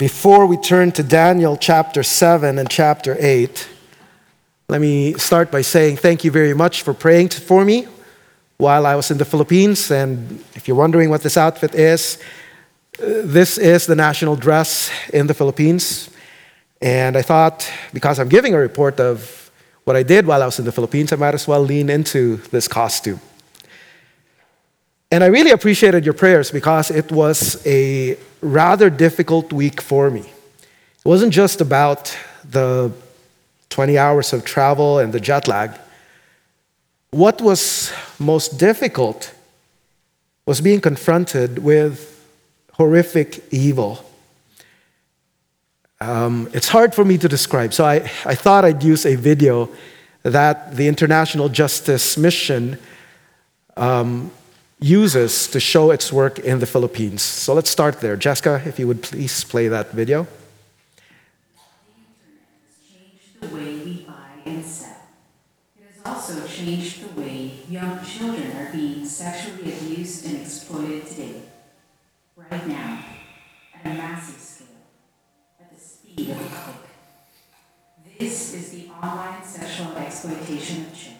before we turn to Daniel chapter 7 and chapter 8, let me start by saying thank you very much for praying for me while I was in the Philippines. And if you're wondering what this outfit is, uh, this is the national dress in the Philippines. And I thought, because I'm giving a report of what I did while I was in the Philippines, I might as well lean into this costume. And I really appreciated your prayers because it was a rather difficult week for me. It wasn't just about the 20 hours of travel and the jet lag. What was most difficult was being confronted with horrific evil. Um, it's hard for me to describe, so I, I thought I'd use a video that the International Justice Mission um, uses to show its work in the Philippines. So let's start there. Jessica, if you would please play that video. The way we buy and sell. It has also changed the way young children are being sexually abused and exploited today, right now, at a massive scale, at the speed of a click. This is the online sexual exploitation of children.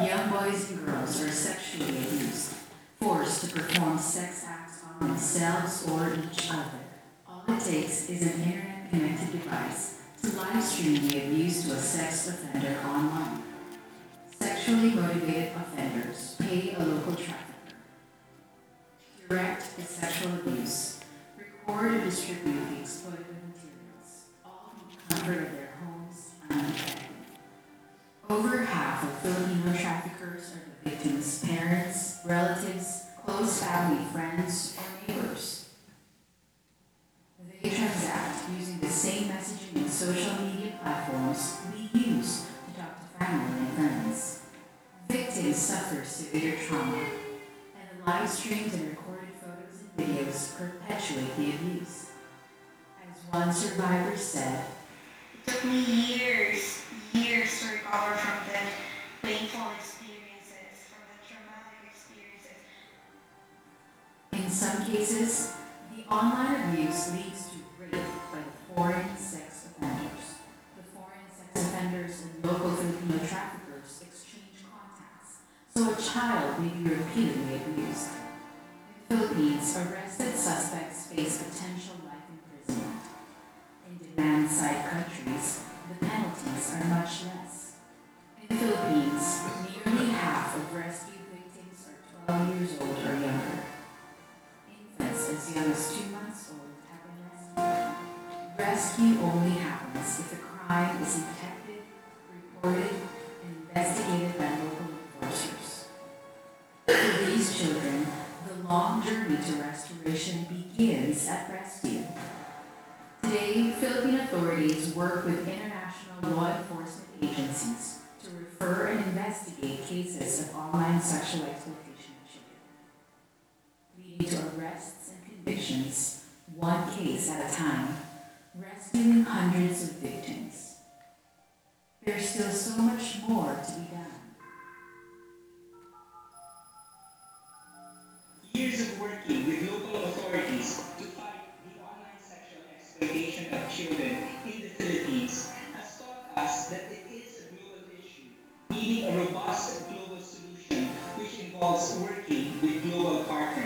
Young boys and girls are sexually abused, forced to perform sex acts on themselves or each other. All it takes is an internet connected device to live stream the abuse to a sex offender online. Sexually motivated offenders pay a local trafficker, direct the sexual abuse, record and distribute the exploitative materials, all in the comfort of their homes unaffected. Over half of Filipino traffickers are the victims' parents, relatives, close family, friends, or neighbors. They transact using the same messaging and social media platforms we use to talk to family and friends. Victims suffer severe trauma, and the live streams and recorded photos and videos perpetuate the abuse. As one survivor said, It took me years, years to recover from the painful experiences, from the traumatic experiences. In some cases, the online abuse leads to rape by the foreign sex offenders. The foreign sex offenders and local Filipino traffickers exchange contacts, so a child may be convictions, one case at a time, rescuing hundreds of victims. There's still so much more to be done. Years of working with local authorities to fight the online sexual exploitation of children in the Philippines has taught us that it is a global issue, needing a robust global solution which involves working with global partners.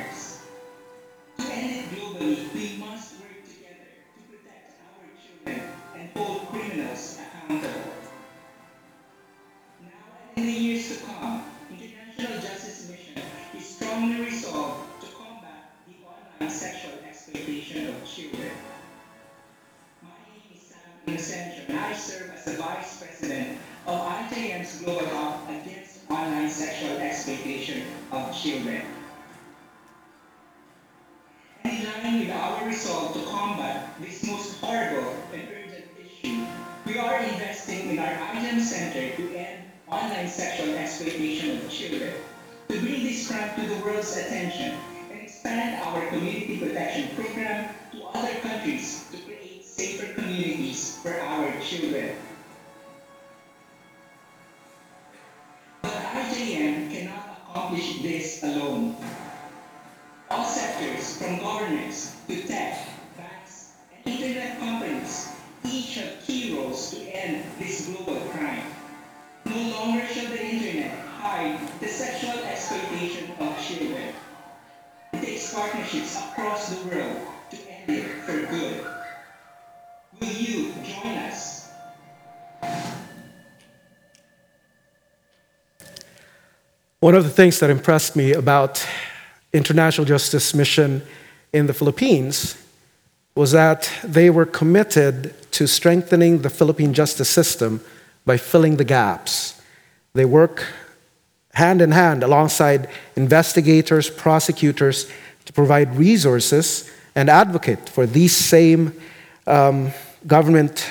In our IJM Center to end online sexual exploitation of children, to bring this crime to the world's attention and expand our community protection program to other countries to create safer communities for our children. But IJM cannot accomplish this alone. All sectors, from governments to tech, banks, and internet companies, key roles to end this global crime. No longer shall the internet hide the sexual exploitation of children. It takes partnerships across the world to end it for good. Will you join us? One of the things that impressed me about International Justice Mission in the Philippines was that they were committed to strengthening the Philippine justice system by filling the gaps. They work hand in hand alongside investigators, prosecutors to provide resources and advocate for these same um, government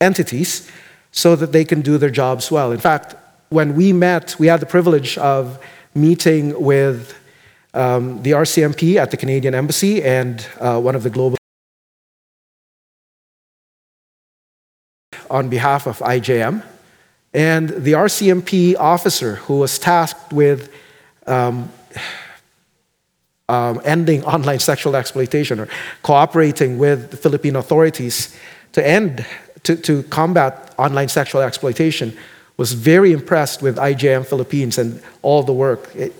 entities so that they can do their jobs well. In fact, when we met, we had the privilege of meeting with um, the RCMP at the Canadian Embassy and uh, one of the global on behalf of IJM. And the RCMP officer who was tasked with um, um, ending online sexual exploitation or cooperating with the Philippine authorities to end, to, to combat online sexual exploitation, was very impressed with IJM Philippines and all the work. It,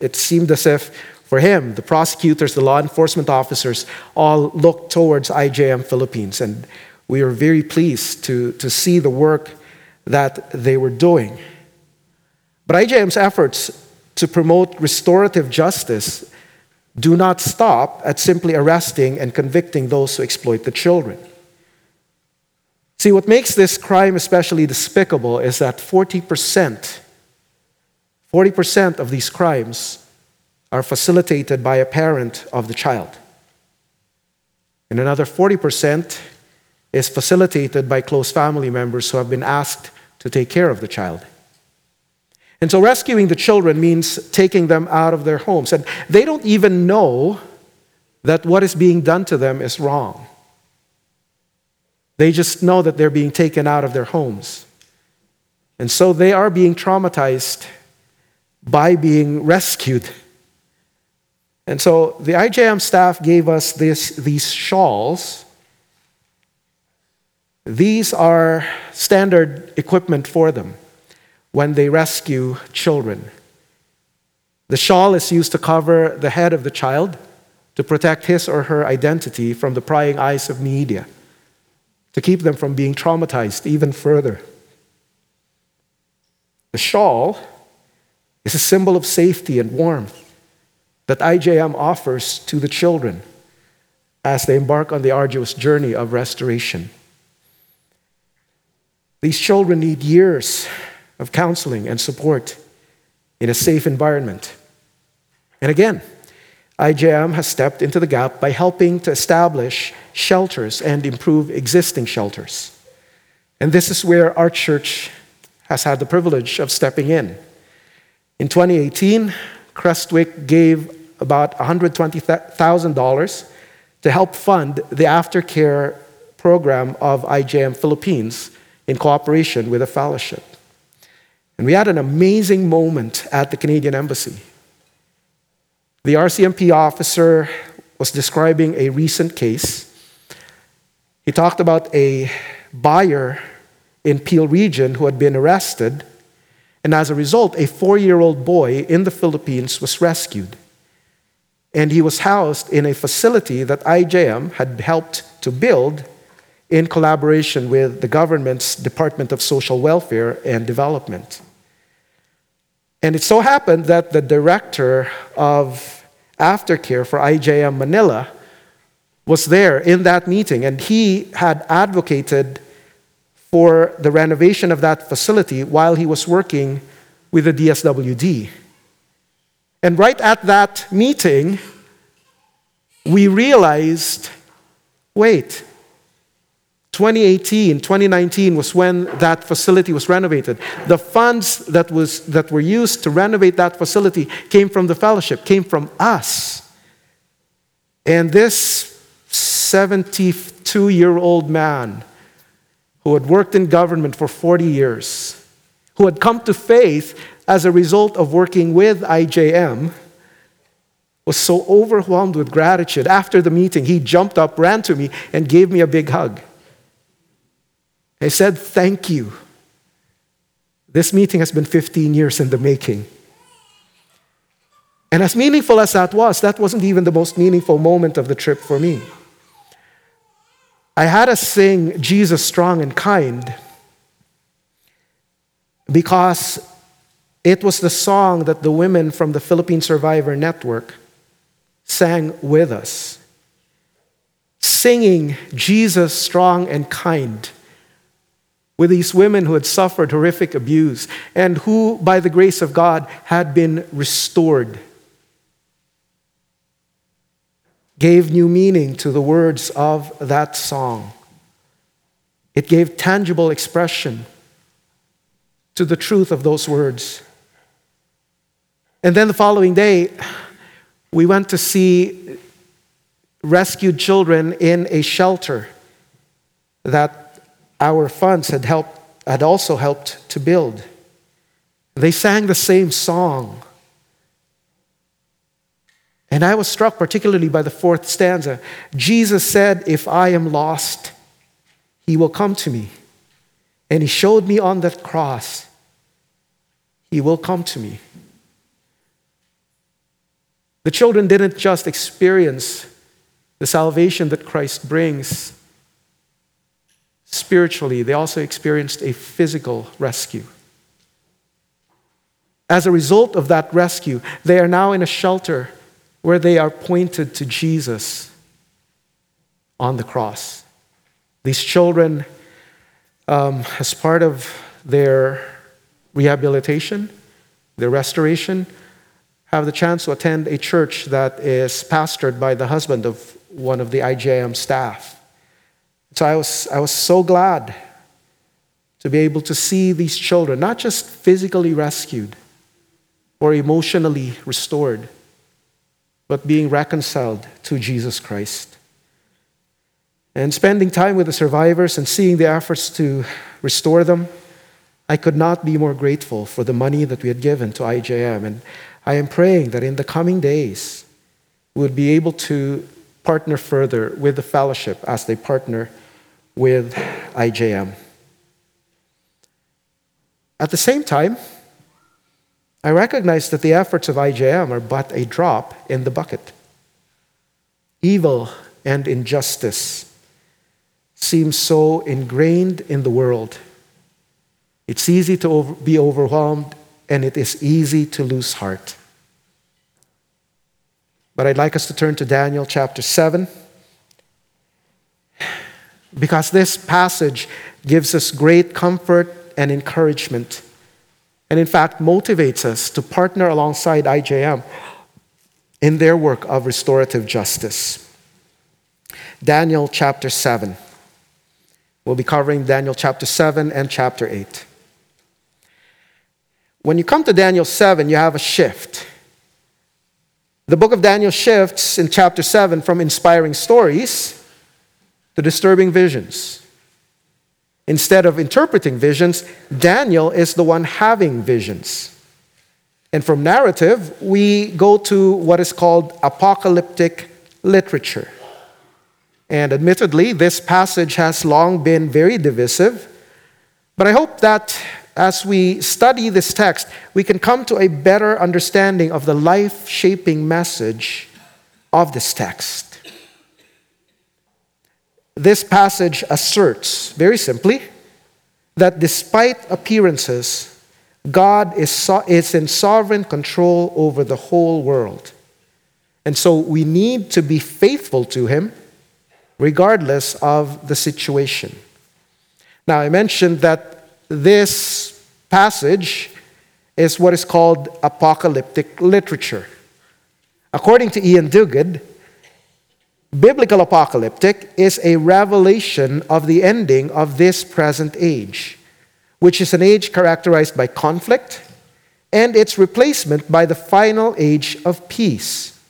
it seemed as if for him, the prosecutors, the law enforcement officers all looked towards IJM Philippines. And we were very pleased to, to see the work that they were doing. But IJM's efforts to promote restorative justice do not stop at simply arresting and convicting those who exploit the children. See, what makes this crime especially despicable is that 40%, 40% of these crimes are facilitated by a parent of the child. And another 40% is facilitated by close family members who have been asked to take care of the child. And so rescuing the children means taking them out of their homes. And they don't even know that what is being done to them is wrong. They just know that they're being taken out of their homes. And so they are being traumatized by being rescued. And so the IJM staff gave us this, these shawls. These are standard equipment for them when they rescue children. The shawl is used to cover the head of the child to protect his or her identity from the prying eyes of media to keep them from being traumatized even further. The shawl is a symbol of safety and warmth that IJM offers to the children as they embark on the arduous journey of restoration. These children need years of counseling and support in a safe environment. And again, IJM has stepped into the gap by helping to establish shelters and improve existing shelters. And this is where our church has had the privilege of stepping in. In 2018, Crestwicke gave about $120,000 to help fund the aftercare program of IJM Philippines in cooperation with a fellowship. And we had an amazing moment at the Canadian Embassy. The RCMP officer was describing a recent case. He talked about a buyer in Peel region who had been arrested, and as a result, a four year old boy in the Philippines was rescued. And he was housed in a facility that IJM had helped to build in collaboration with the government's Department of Social Welfare and Development. And it so happened that the director of aftercare for IJM Manila was there in that meeting, and he had advocated for the renovation of that facility while he was working with the DSWD. And right at that meeting, we realized wait, 2018, 2019 was when that facility was renovated. The funds that, was, that were used to renovate that facility came from the fellowship, came from us. And this 72 year old man who had worked in government for 40 years, who had come to faith as a result of working with IJM, was so overwhelmed with gratitude. After the meeting, he jumped up, ran to me, and gave me a big hug. He said, Thank you. This meeting has been 15 years in the making. And as meaningful as that was, that wasn't even the most meaningful moment of the trip for me. I had to sing Jesus Strong and Kind because it was the song that the women from the Philippine Survivor Network sang with us. Singing Jesus Strong and Kind with these women who had suffered horrific abuse and who, by the grace of God, had been restored gave new meaning to the words of that song. It gave tangible expression to the truth of those words. And then the following day, we went to see rescued children in a shelter that our funds had helped had also helped to build. They sang the same song and I was struck particularly by the fourth stanza. Jesus said, If I am lost, he will come to me. And he showed me on that cross, he will come to me. The children didn't just experience the salvation that Christ brings spiritually, they also experienced a physical rescue. As a result of that rescue, they are now in a shelter where they are pointed to Jesus on the cross. These children, um, as part of their rehabilitation, their restoration, have the chance to attend a church that is pastored by the husband of one of the IJM staff. So I was, I was so glad to be able to see these children not just physically rescued or emotionally restored but being reconciled to Jesus Christ. And spending time with the survivors and seeing the efforts to restore them, I could not be more grateful for the money that we had given to IJM. And I am praying that in the coming days, we would be able to partner further with the fellowship as they partner with IJM. At the same time, I recognize that the efforts of IJM are but a drop in the bucket. Evil and injustice seem so ingrained in the world. It's easy to over, be overwhelmed and it is easy to lose heart. But I'd like us to turn to Daniel chapter 7 because this passage gives us great comfort and encouragement and in fact motivates us to partner alongside IJM in their work of restorative justice. Daniel chapter 7. We'll be covering Daniel chapter 7 and chapter 8. When you come to Daniel 7, you have a shift. The book of Daniel shifts in chapter 7 from inspiring stories to disturbing visions. Instead of interpreting visions, Daniel is the one having visions. And from narrative, we go to what is called apocalyptic literature. And admittedly, this passage has long been very divisive. But I hope that as we study this text, we can come to a better understanding of the life shaping message of this text. This passage asserts, very simply, that despite appearances, God is, so, is in sovereign control over the whole world. And so we need to be faithful to Him regardless of the situation. Now, I mentioned that this passage is what is called apocalyptic literature. According to Iain Duguid, Biblical apocalyptic is a revelation of the ending of this present age, which is an age characterized by conflict and its replacement by the final age of peace.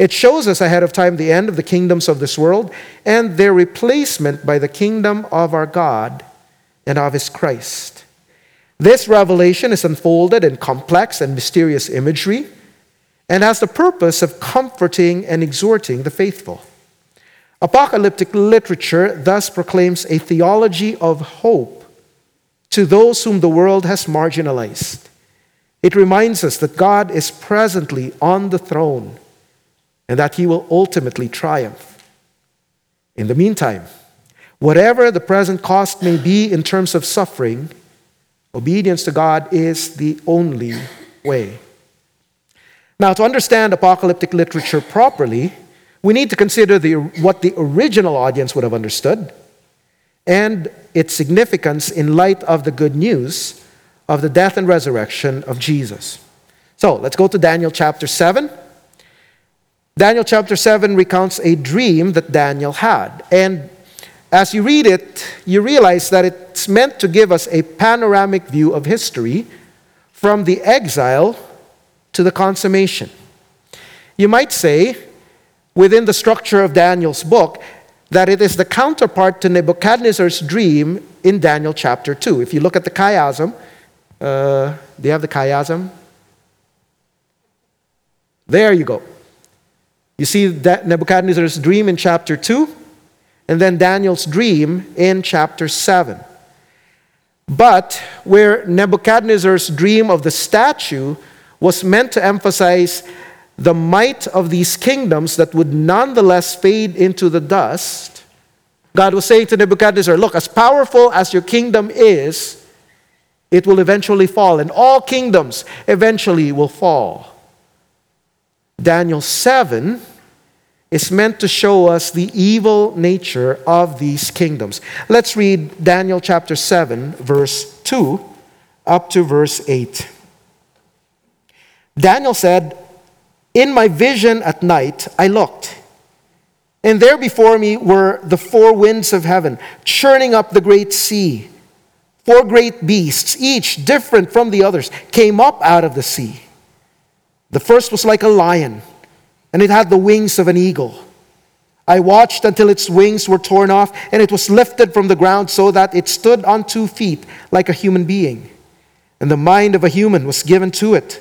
It shows us ahead of time the end of the kingdoms of this world and their replacement by the kingdom of our God and of his Christ. This revelation is unfolded in complex and mysterious imagery and has the purpose of comforting and exhorting the faithful. Apocalyptic literature thus proclaims a theology of hope to those whom the world has marginalized. It reminds us that God is presently on the throne and that he will ultimately triumph. In the meantime, whatever the present cost may be in terms of suffering, obedience to God is the only way. Now, to understand apocalyptic literature properly, we need to consider the, what the original audience would have understood and its significance in light of the good news of the death and resurrection of Jesus. So, let's go to Daniel chapter 7. Daniel chapter 7 recounts a dream that Daniel had. And as you read it, you realize that it's meant to give us a panoramic view of history from the exile to the consummation. You might say, within the structure of Daniel's book, that it is the counterpart to Nebuchadnezzar's dream in Daniel chapter 2. If you look at the chiasm, uh, do you have the chiasm? There you go. You see that Nebuchadnezzar's dream in chapter 2, and then Daniel's dream in chapter 7. But where Nebuchadnezzar's dream of the statue was meant to emphasize the might of these kingdoms that would nonetheless fade into the dust, God was saying to Nebuchadnezzar, Look, as powerful as your kingdom is, it will eventually fall, and all kingdoms eventually will fall. Daniel 7 is meant to show us the evil nature of these kingdoms. Let's read Daniel chapter 7, verse 2 up to verse 8. Daniel said, In my vision at night, I looked, and there before me were the four winds of heaven, churning up the great sea. Four great beasts, each different from the others, came up out of the sea. The first was like a lion, and it had the wings of an eagle. I watched until its wings were torn off, and it was lifted from the ground so that it stood on two feet like a human being. And the mind of a human was given to it.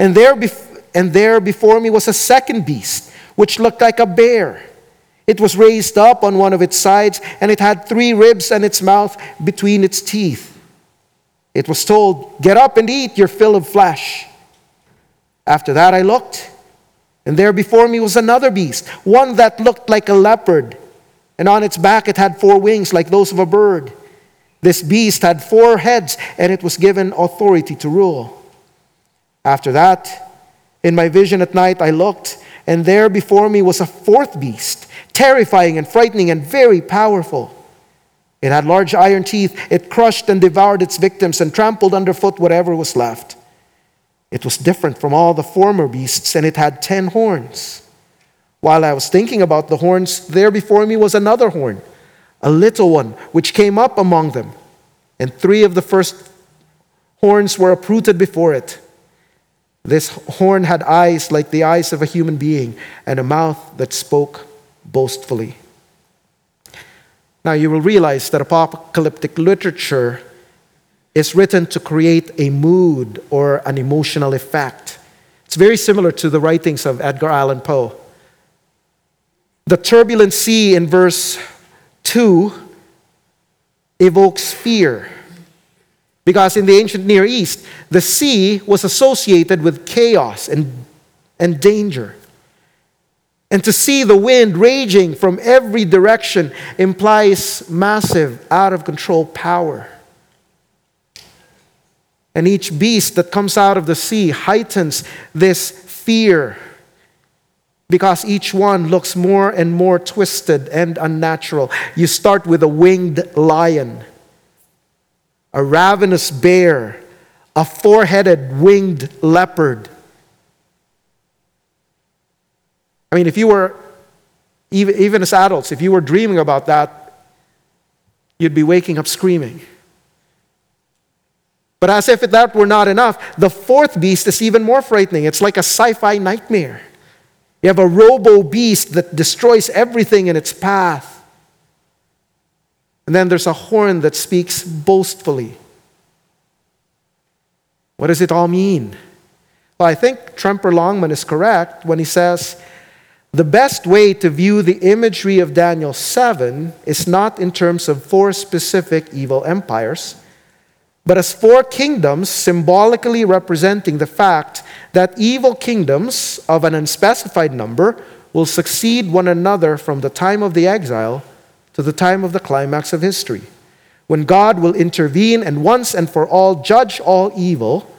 And there, bef- and there before me was a second beast, which looked like a bear. It was raised up on one of its sides, and it had three ribs and its mouth between its teeth. It was told, Get up and eat your fill of flesh. After that, I looked, and there before me was another beast, one that looked like a leopard, and on its back it had four wings like those of a bird. This beast had four heads, and it was given authority to rule. After that, in my vision at night, I looked, and there before me was a fourth beast, terrifying and frightening and very powerful. It had large iron teeth. It crushed and devoured its victims and trampled underfoot whatever was left. It was different from all the former beasts, and it had ten horns. While I was thinking about the horns, there before me was another horn, a little one, which came up among them, and three of the first horns were uprooted before it. This horn had eyes like the eyes of a human being and a mouth that spoke boastfully. Now, you will realize that apocalyptic literature is written to create a mood or an emotional effect. It's very similar to the writings of Edgar Allan Poe. The turbulent sea in verse 2 evokes fear. Because in the ancient Near East, the sea was associated with chaos and, and danger. And to see the wind raging from every direction implies massive, out of control power. And each beast that comes out of the sea heightens this fear because each one looks more and more twisted and unnatural. You start with a winged lion, a ravenous bear, a four headed winged leopard. I mean, if you were, even, even as adults, if you were dreaming about that, you'd be waking up screaming. But as if that were not enough, the fourth beast is even more frightening. It's like a sci fi nightmare. You have a robo beast that destroys everything in its path. And then there's a horn that speaks boastfully. What does it all mean? Well, I think Tremper Longman is correct when he says the best way to view the imagery of Daniel 7 is not in terms of four specific evil empires, but as four kingdoms symbolically representing the fact that evil kingdoms of an unspecified number will succeed one another from the time of the exile to the time of the climax of history, when God will intervene and once and for all judge all evil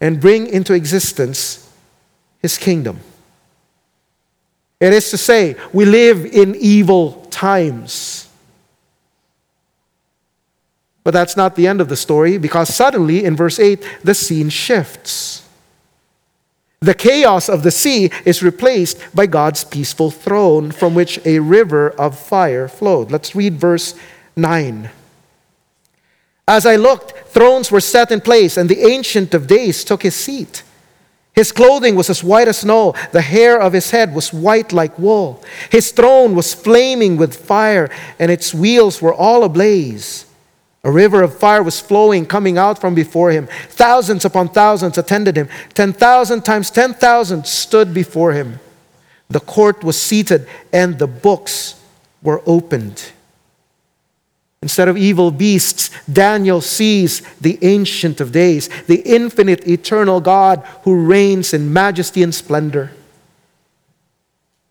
and bring into existence his kingdom. It is to say, we live in evil times. But that's not the end of the story because suddenly in verse 8, the scene shifts. The chaos of the sea is replaced by God's peaceful throne from which a river of fire flowed. Let's read verse 9. As I looked, thrones were set in place, and the Ancient of Days took his seat. His clothing was as white as snow. The hair of his head was white like wool. His throne was flaming with fire, and its wheels were all ablaze. A river of fire was flowing, coming out from before him. Thousands upon thousands attended him. 10,000 times 10,000 stood before him. The court was seated, and the books were opened. Instead of evil beasts, Daniel sees the Ancient of Days, the infinite, eternal God who reigns in majesty and splendor.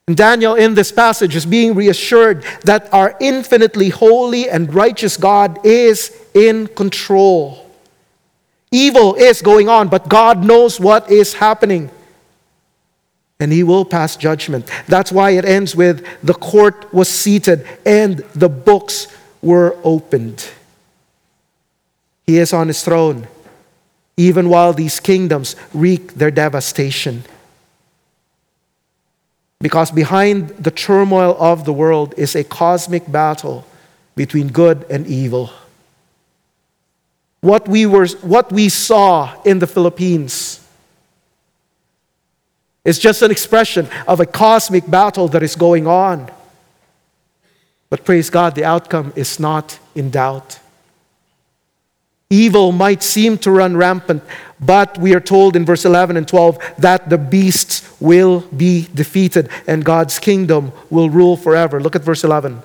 And Daniel, in this passage, is being reassured that our infinitely holy and righteous God is in control. Evil is going on, but God knows what is happening. And he will pass judgment. That's why it ends with the court was seated and the books were opened. He is on his throne, even while these kingdoms wreak their devastation. Because behind the turmoil of the world is a cosmic battle between good and evil. What we, were, what we saw in the Philippines is just an expression of a cosmic battle that is going on. But praise God, the outcome is not in doubt. Evil might seem to run rampant, but we are told in verse 11 and 12 that the beasts will be defeated and God's kingdom will rule forever. Look at verse 11.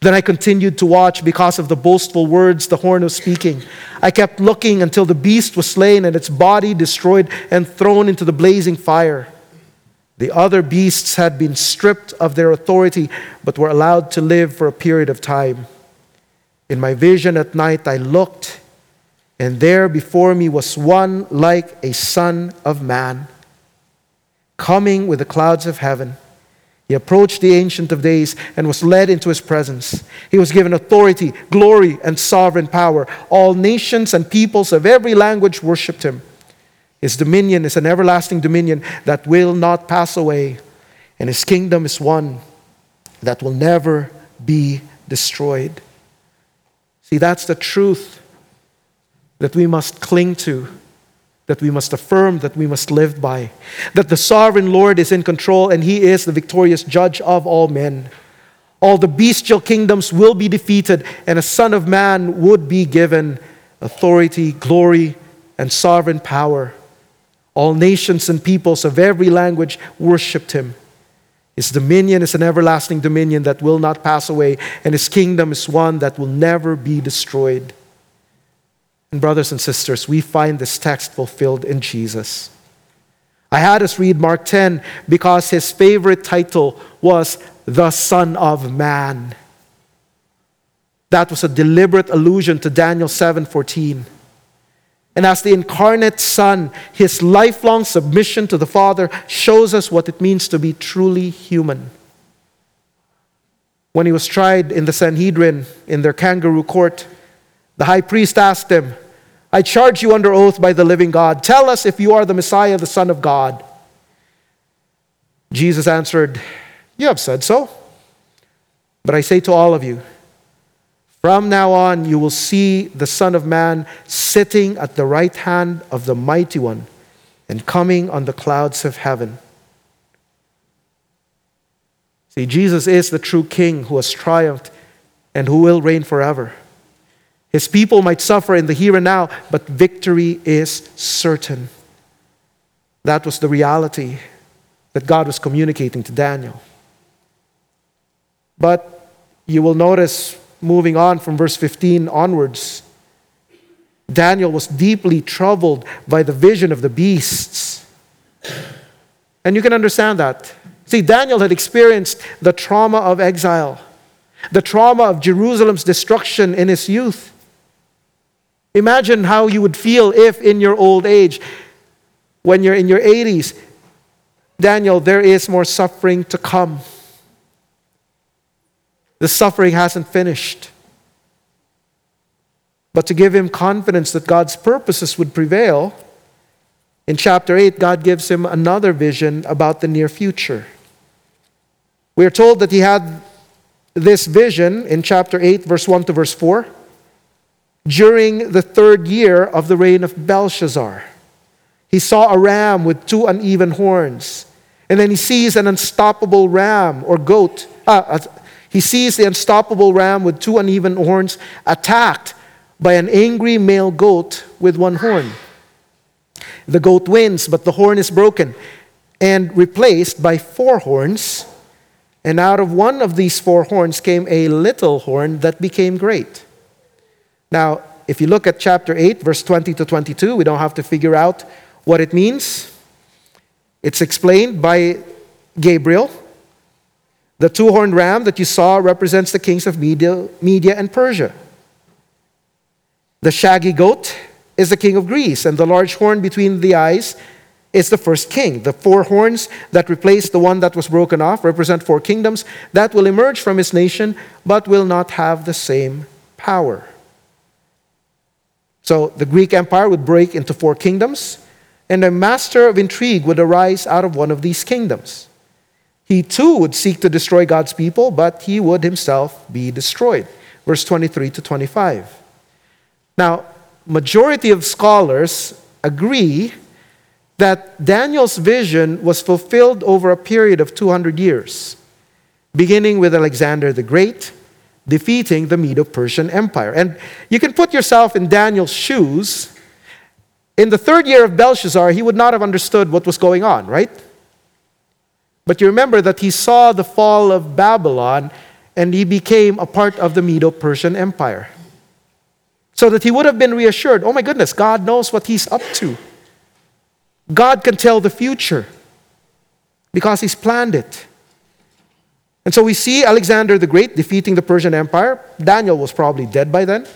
Then I continued to watch because of the boastful words the horn was speaking. I kept looking until the beast was slain and its body destroyed and thrown into the blazing fire. The other beasts had been stripped of their authority, but were allowed to live for a period of time. In my vision at night, I looked, and there before me was one like a son of man, coming with the clouds of heaven. He approached the Ancient of Days and was led into his presence. He was given authority, glory, and sovereign power. All nations and peoples of every language worshiped him. His dominion is an everlasting dominion that will not pass away, and his kingdom is one that will never be destroyed. See, that's the truth that we must cling to, that we must affirm, that we must live by. That the sovereign Lord is in control and he is the victorious judge of all men. All the bestial kingdoms will be defeated, and a Son of Man would be given authority, glory, and sovereign power. All nations and peoples of every language worshiped him. His dominion is an everlasting dominion that will not pass away, and his kingdom is one that will never be destroyed. And, brothers and sisters, we find this text fulfilled in Jesus. I had us read Mark 10 because his favorite title was the Son of Man. That was a deliberate allusion to Daniel 7:14. And as the incarnate Son, his lifelong submission to the Father shows us what it means to be truly human. When he was tried in the Sanhedrin, in their kangaroo court, the high priest asked him, I charge you under oath by the living God, tell us if you are the Messiah, the Son of God. Jesus answered, You have said so. But I say to all of you, from now on, you will see the Son of Man sitting at the right hand of the Mighty One and coming on the clouds of heaven. See, Jesus is the true King who has triumphed and who will reign forever. His people might suffer in the here and now, but victory is certain. That was the reality that God was communicating to Daniel. But you will notice, moving on from verse 15 onwards, Daniel was deeply troubled by the vision of the beasts. And you can understand that. See, Daniel had experienced the trauma of exile, the trauma of Jerusalem's destruction in his youth. Imagine how you would feel if, in your old age, when you're in your 80s, Daniel, there is more suffering to come. The suffering hasn't finished. But to give him confidence that God's purposes would prevail, in chapter 8, God gives him another vision about the near future. We are told that he had this vision in chapter 8, verse 1 to verse 4, during the third year of the reign of Belshazzar. He saw a ram with two uneven horns. And then he sees an unstoppable ram or goat. Uh, he sees the unstoppable ram with two uneven horns attacked by an angry male goat with one horn. The goat wins, but the horn is broken and replaced by four horns. And out of one of these four horns came a little horn that became great. Now, if you look at chapter 8, verse 20 to 22, we don't have to figure out what it means. It's explained by Gabriel. The two horned ram that you saw represents the kings of Media, Media and Persia. The shaggy goat is the king of Greece, and the large horn between the eyes is the first king. The four horns that replace the one that was broken off represent four kingdoms that will emerge from his nation but will not have the same power. So the Greek Empire would break into four kingdoms and a master of intrigue would arise out of one of these kingdoms. He too would seek to destroy God's people, but he would himself be destroyed. Verse 23 to 25. Now, majority of scholars agree that Daniel's vision was fulfilled over a period of 200 years, beginning with Alexander the Great defeating the Medo-Persian Empire. And you can put yourself in Daniel's shoes in the third year of Belshazzar, he would not have understood what was going on, right? But you remember that he saw the fall of Babylon and he became a part of the Medo Persian Empire. So that he would have been reassured oh my goodness, God knows what he's up to. God can tell the future because he's planned it. And so we see Alexander the Great defeating the Persian Empire. Daniel was probably dead by then.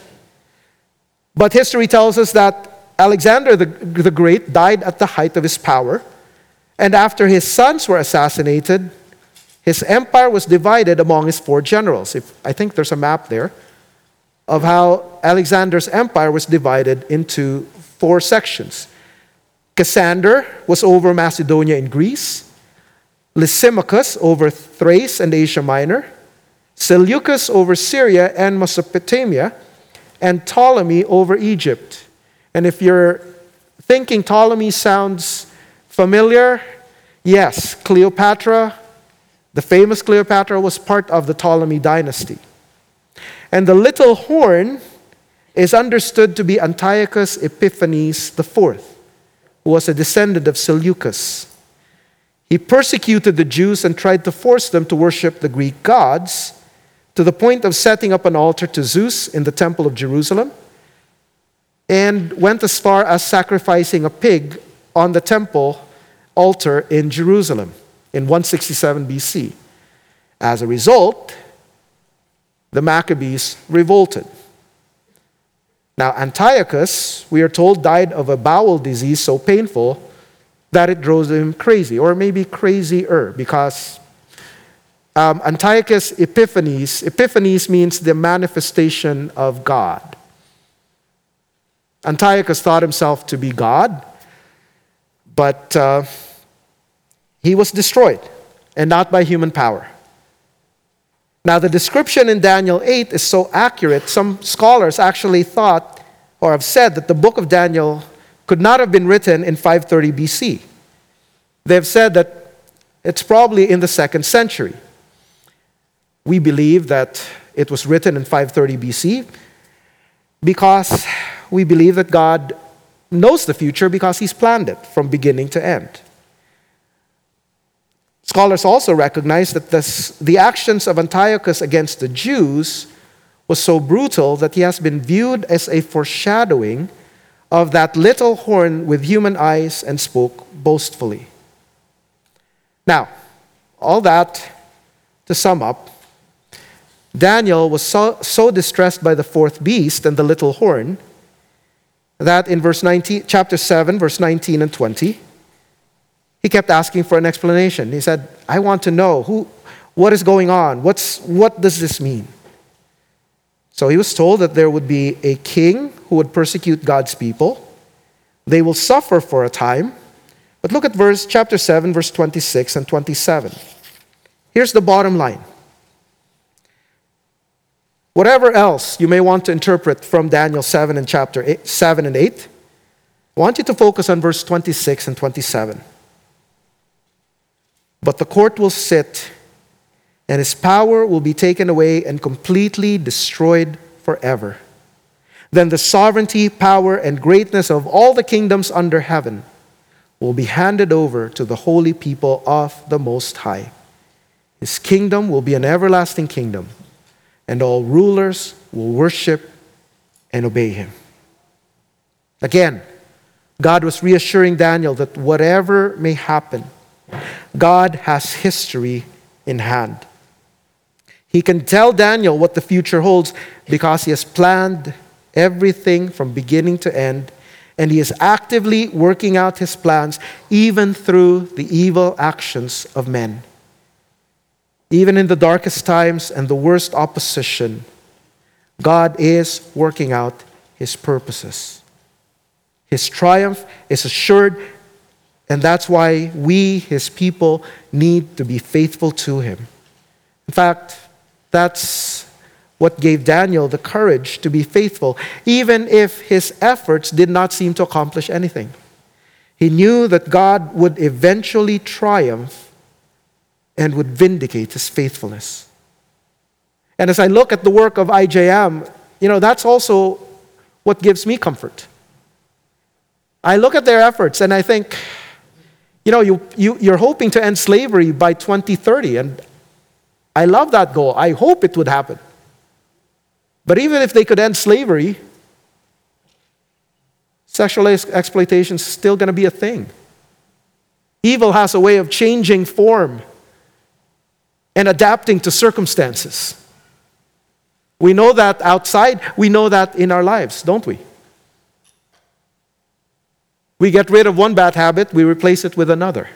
But history tells us that Alexander the, the Great died at the height of his power, and after his sons were assassinated, his empire was divided among his four generals. If, I think there's a map there of how Alexander's empire was divided into four sections. Cassander was over Macedonia and Greece, Lysimachus over Thrace and Asia Minor, Seleucus over Syria and Mesopotamia, and Ptolemy over Egypt. And if you're thinking Ptolemy sounds familiar, yes, Cleopatra, the famous Cleopatra, was part of the Ptolemy dynasty. And the little horn is understood to be Antiochus Epiphanes IV, who was a descendant of Seleucus. He persecuted the Jews and tried to force them to worship the Greek gods to the point of setting up an altar to Zeus in the Temple of Jerusalem and went as far as sacrificing a pig on the temple altar in Jerusalem in 167 BC. As a result, the Maccabees revolted. Now, Antiochus, we are told, died of a bowel disease so painful that it drove him crazy, or maybe crazier, because um, Antiochus Epiphanes, Epiphanes means the manifestation of God. Antiochus thought himself to be God, but uh, he was destroyed, and not by human power. Now, the description in Daniel 8 is so accurate, some scholars actually thought or have said that the book of Daniel could not have been written in 530 BC. They've said that it's probably in the second century. We believe that it was written in 530 BC because we believe that God knows the future because he's planned it from beginning to end. Scholars also recognize that this, the actions of Antiochus against the Jews was so brutal that he has been viewed as a foreshadowing of that little horn with human eyes and spoke boastfully. Now, all that to sum up, Daniel was so, so distressed by the fourth beast and the little horn that in verse 19, chapter 7, verse 19 and 20, he kept asking for an explanation. He said, I want to know who, what is going on? What's, what does this mean? So he was told that there would be a king who would persecute God's people. They will suffer for a time. But look at verse chapter 7 verse 26 and 27. Here's the bottom line. Whatever else you may want to interpret from Daniel 7 and chapter eight, 7 and 8, I want you to focus on verse 26 and 27. But the court will sit, and his power will be taken away and completely destroyed forever. Then the sovereignty, power, and greatness of all the kingdoms under heaven will be handed over to the holy people of the Most High. His kingdom will be an everlasting kingdom, and all rulers will worship and obey him. Again, God was reassuring Daniel that whatever may happen, God has history in hand. He can tell Daniel what the future holds because he has planned everything from beginning to end, and he is actively working out his plans even through the evil actions of men. Even in the darkest times and the worst opposition, God is working out his purposes. His triumph is assured and that's why we, his people, need to be faithful to him. In fact, that's what gave Daniel the courage to be faithful, even if his efforts did not seem to accomplish anything. He knew that God would eventually triumph and would vindicate his faithfulness. And as I look at the work of IJM, you know, that's also what gives me comfort. I look at their efforts and I think, you know, you, you, you're hoping to end slavery by 2030, and I love that goal. I hope it would happen. But even if they could end slavery, sexual exploitation is still going to be a thing. Evil has a way of changing form and adapting to circumstances. We know that outside, we know that in our lives, don't we? We get rid of one bad habit, we replace it with another.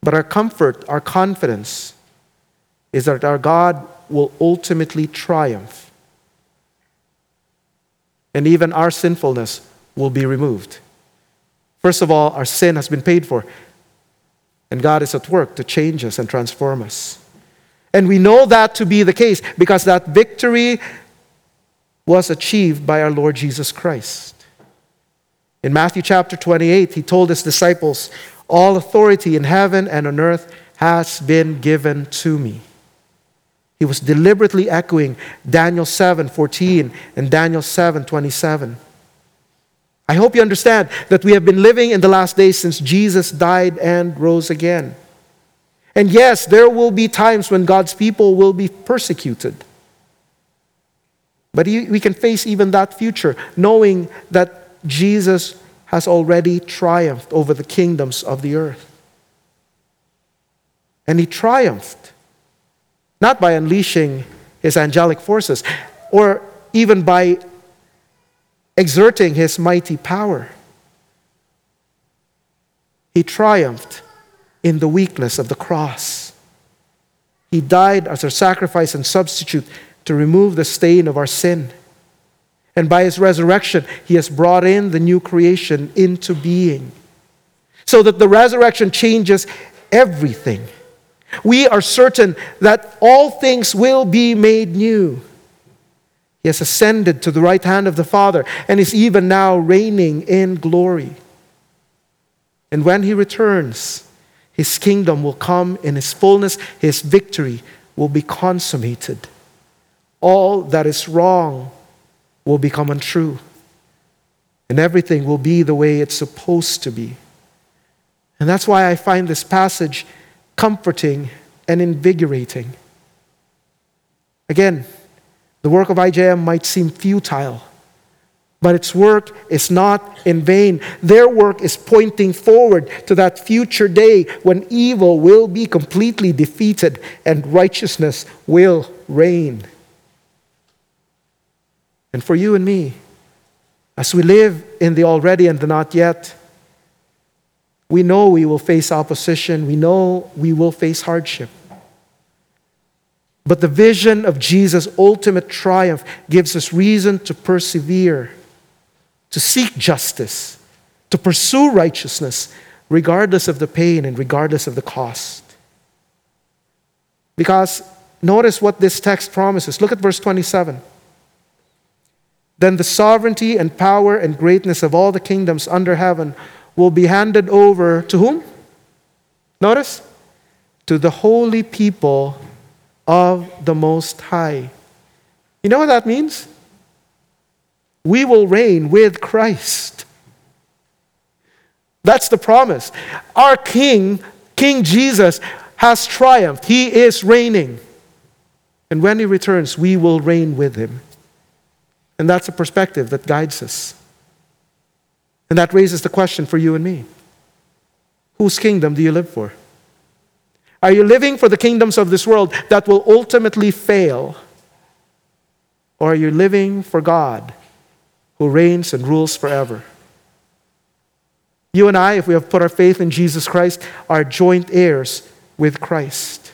But our comfort, our confidence is that our God will ultimately triumph. And even our sinfulness will be removed. First of all, our sin has been paid for, and God is at work to change us and transform us. And we know that to be the case because that victory was achieved by our Lord Jesus Christ. In Matthew chapter 28, he told his disciples, All authority in heaven and on earth has been given to me. He was deliberately echoing Daniel 7 14 and Daniel 7 27. I hope you understand that we have been living in the last days since Jesus died and rose again. And yes, there will be times when God's people will be persecuted. But we can face even that future, knowing that Jesus has already triumphed over the kingdoms of the earth. And he triumphed not by unleashing his angelic forces or even by exerting his mighty power. He triumphed in the weakness of the cross. He died as our sacrifice and substitute to remove the stain of our sin. And by his resurrection, he has brought in the new creation into being. So that the resurrection changes everything. We are certain that all things will be made new. He has ascended to the right hand of the Father and is even now reigning in glory. And when he returns, his kingdom will come in his fullness, his victory will be consummated. All that is wrong will become untrue. and everything will be the way it's supposed to be. And that's why I find this passage comforting and invigorating. Again, the work of IJM might seem futile, but its work is not in vain. Their work is pointing forward to that future day when evil will be completely defeated and righteousness will reign. And for you and me, as we live in the already and the not yet, we know we will face opposition, we know we will face hardship. But the vision of Jesus' ultimate triumph gives us reason to persevere, to seek justice, to pursue righteousness, regardless of the pain and regardless of the cost. Because notice what this text promises. Look at verse 27. Then the sovereignty and power and greatness of all the kingdoms under heaven will be handed over to whom? Notice? To the holy people of the Most High. You know what that means? We will reign with Christ. That's the promise. Our King, King Jesus, has triumphed. He is reigning. And when He returns, we will reign with Him. And that's a perspective that guides us. And that raises the question for you and me Whose kingdom do you live for? Are you living for the kingdoms of this world that will ultimately fail? Or are you living for God who reigns and rules forever? You and I, if we have put our faith in Jesus Christ, are joint heirs with Christ.